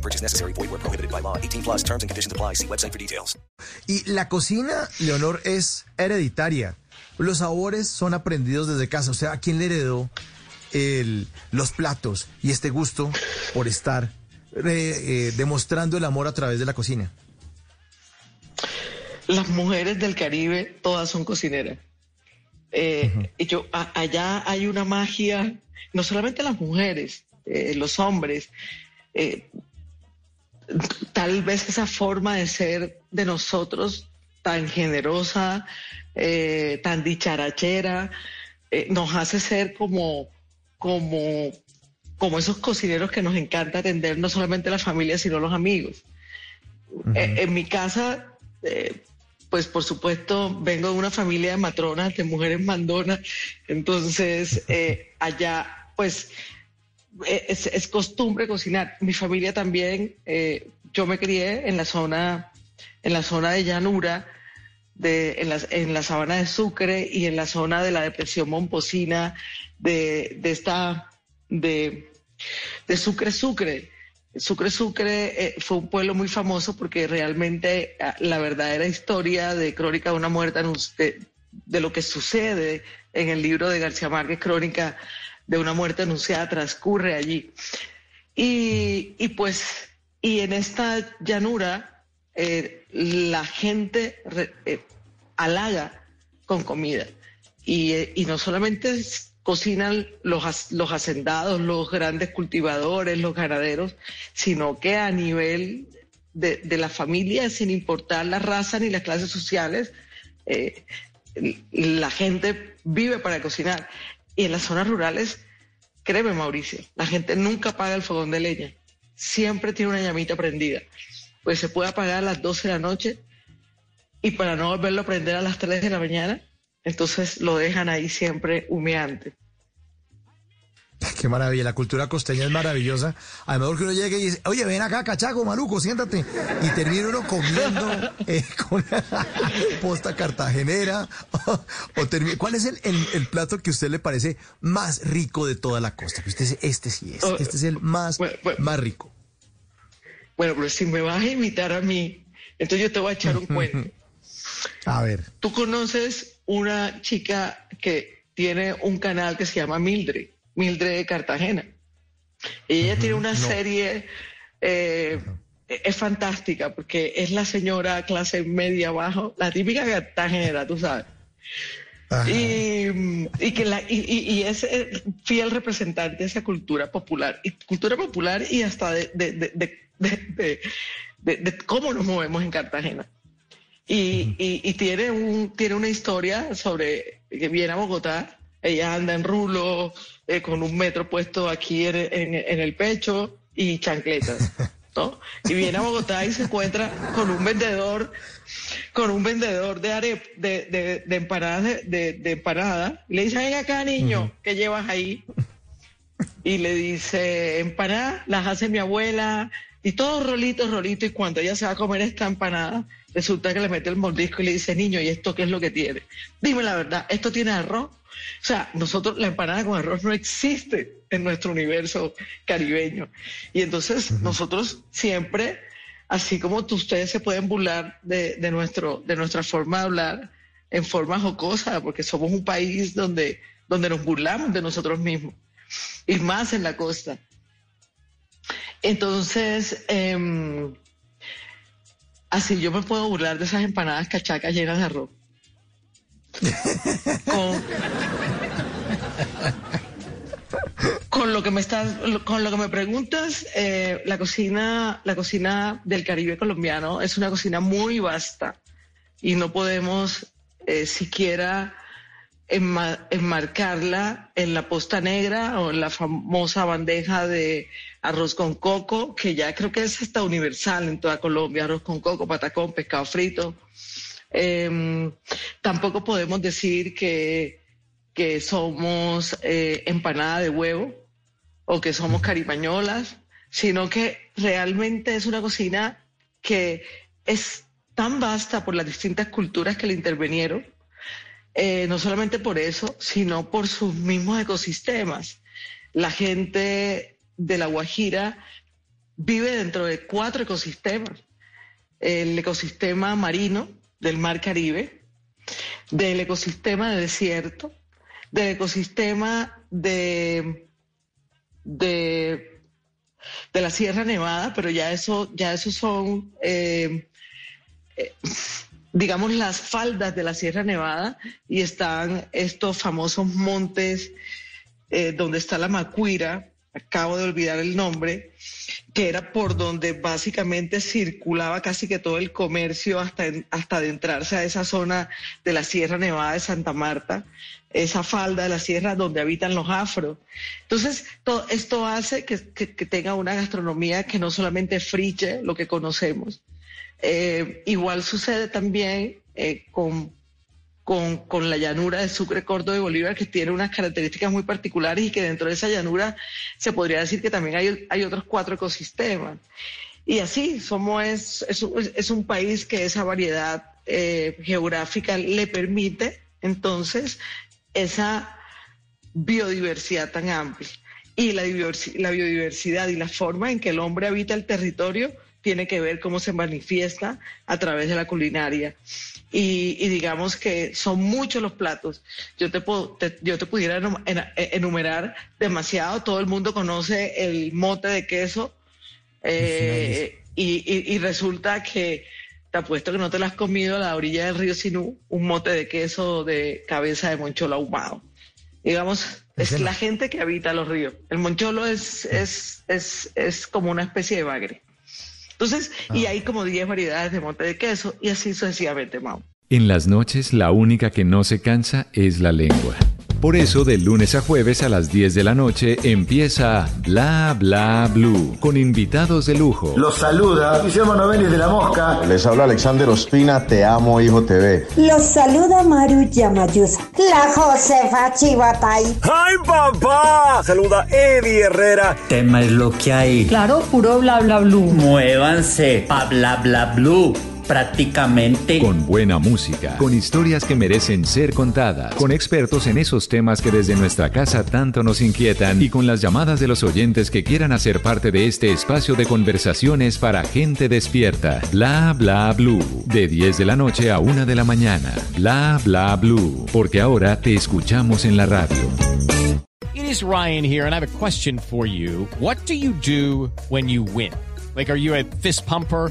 No purchase necessary. Void where prohibited by law. 18 plus terms and conditions apply. See website for details. Y la cocina, Leonor, es hereditaria. Los sabores son aprendidos desde casa. O sea, ¿a quién le heredó el, los platos y este gusto por estar eh, eh, demostrando el amor a través de la cocina? Las mujeres del Caribe todas son cocineras. Eh, y yo, a- allá hay una magia, no solamente las mujeres, eh, los hombres, eh, tal vez esa forma de ser de nosotros tan generosa, eh, tan dicharachera, eh, nos hace ser como, como, como esos cocineros que nos encanta atender no solamente la familia, sino los amigos. Eh, en mi casa, pues por supuesto, vengo de una familia de matronas, de mujeres mandonas, entonces allá, pues es, es costumbre cocinar. Mi familia también, eh, yo me crié en la zona, en la zona de llanura, de, en, la, en la sabana de Sucre y en la zona de la depresión momposina, de, de esta, de, de Sucre Sucre. Sucre Sucre eh, fue un pueblo muy famoso porque realmente ah, la verdadera historia de Crónica de una muerte anun- de, de lo que sucede en el libro de García Márquez, Crónica de una muerte anunciada, transcurre allí. Y, y pues, y en esta llanura, eh, la gente re- eh, halaga con comida. Y, eh, y no solamente cocinan los, los hacendados, los grandes cultivadores, los ganaderos, sino que a nivel de, de la familia, sin importar la raza ni las clases sociales, la gente vive para cocinar. Y en las zonas rurales, créeme Mauricio, la gente nunca apaga el fogón de leña, siempre tiene una llamita prendida. Pues se puede apagar a las 12 de la noche y para no volverlo a prender a las 3 de la mañana, entonces lo dejan ahí siempre humeante. Qué maravilla, la cultura costeña es maravillosa. Además, porque uno llega y dice, oye, ven acá, cachaco, maluco, siéntate. Y termina uno comiendo eh, con posta cartagenera. O, o termina- ¿Cuál es el, el- el plato que a usted le parece más rico de toda la costa? Que usted dice, este sí es, Oh, este es el más, bueno, bueno. más rico. Bueno, pero si me vas a invitar a mí, entonces yo te voy a echar un cuento. A ver. Tú conoces una chica que tiene un canal que se llama Mildred, Mildred de Cartagena. Y ella tiene una serie, eh, es fantástica porque es la señora clase media abajo, la típica cartagenera, tú sabes. Y, y que la, y, y- es eh, fiel representante de esa cultura popular, y cultura popular y hasta de, de, de, de, cómo nos movemos en Cartagena. Y, y- y tiene, un, tiene una historia sobre que viene a Bogotá, ella anda en rulo, eh, con un metro puesto aquí en, en- en el pecho y chancletas. ¿no? Y viene a Bogotá y se encuentra con un vendedor, con un vendedor de arep, de, de, de empanadas, de, de, de empanada. Y le dice, ven acá, niño, ¿qué llevas ahí? Y le dice, empanadas, las hace mi abuela, y todos rolitos, rolitos, y cuando ella se va a comer esta empanada, resulta que le mete el mordisco y le dice, niño, ¿y esto qué es lo que tiene? Dime la verdad, ¿esto tiene arroz? O sea, nosotros, la empanada con arroz no existe en nuestro universo caribeño. Y entonces nosotros siempre, así como ustedes se pueden burlar de, de nuestro, de nuestra forma de hablar en forma jocosa, porque somos un país donde, donde nos burlamos de nosotros mismos, y más en la costa. Entonces, em, así yo me puedo burlar de esas empanadas cachacas llenas de arroz. Con, con lo que me estás, con lo que me preguntas, eh, la cocina, la cocina del Caribe colombiano es una cocina muy vasta y no podemos eh, siquiera enmarcarla en la posta negra o en la famosa bandeja de arroz con coco, que ya creo que es hasta universal en toda Colombia, arroz con coco, patacón, pescado frito. Em, tampoco podemos decir que, que somos eh, empanada de huevo o que somos carimañolas, sino que realmente es una cocina que es tan vasta por las distintas culturas que le intervinieron eh, no solamente por eso, sino por sus mismos ecosistemas. La gente de La Guajira vive dentro de cuatro ecosistemas. El ecosistema marino del Mar Caribe, del ecosistema de desierto, del ecosistema de, de, de la Sierra Nevada, pero ya eso, ya eso son eh, eh, digamos, las faldas de la Sierra Nevada y están estos famosos montes eh, donde está la Macuira, acabo de olvidar el nombre, que era por donde básicamente circulaba casi que todo el comercio hasta, hasta adentrarse a esa zona de la Sierra Nevada de Santa Marta, esa falda de la sierra donde habitan los afros. Entonces, esto hace que, que tenga una gastronomía que no solamente friche lo que conocemos, eh, igual sucede también eh, con, con, la llanura de Sucre, Córdoba y Bolívar, que tiene unas características muy particulares y que dentro de esa llanura se podría decir que también hay, hay otros cuatro ecosistemas. Y así, somos es, es, un país que esa variedad eh, geográfica le permite entonces esa biodiversidad tan amplia. Y la, la biodiversidad y la forma en que el hombre habita el territorio tiene que ver cómo se manifiesta a través de la culinaria. Y, digamos que son muchos los platos. Yo te, puedo, yo te pudiera e, enumerar demasiado. Todo el mundo conoce el mote de queso eh, y, resulta que te apuesto que no te lo has comido a la orilla del río Sinú, un mote de queso de cabeza de moncholo ahumado. Digamos, es la gente que habita los ríos. El moncholo es, es, es, es como una especie de bagre. Entonces, y ah. hay como 10 variedades de monte de queso y así sucesivamente, Mau. En las noches la única que no se cansa es la lengua. Por eso, de lunes a jueves a las 10 de la noche empieza Bla Bla Blue con invitados de lujo. Los saluda Guillermo Novelli de La Mosca. Les habla Alexander Ospina, Te Amo Hijo TV. Los saluda Maru Yamayusa. La Josefa Chivatay. ¡Ay, papá! Saluda Eddie Herrera. Tema es lo que hay. Claro, puro Bla Bla Blue. Muévanse pa Bla Bla Blue prácticamente. Con buena música, con historias que merecen ser contadas, con expertos en esos temas que desde nuestra casa tanto nos inquietan y con las llamadas de los oyentes que quieran hacer parte de este espacio de conversaciones para gente despierta. Bla bla blue. De 10 de la noche a 1 de la mañana. Bla bla blue. Porque ahora te escuchamos en la radio. It is Ryan here and I have a question for you. What do you do when you win? Like, are you a fist pumper?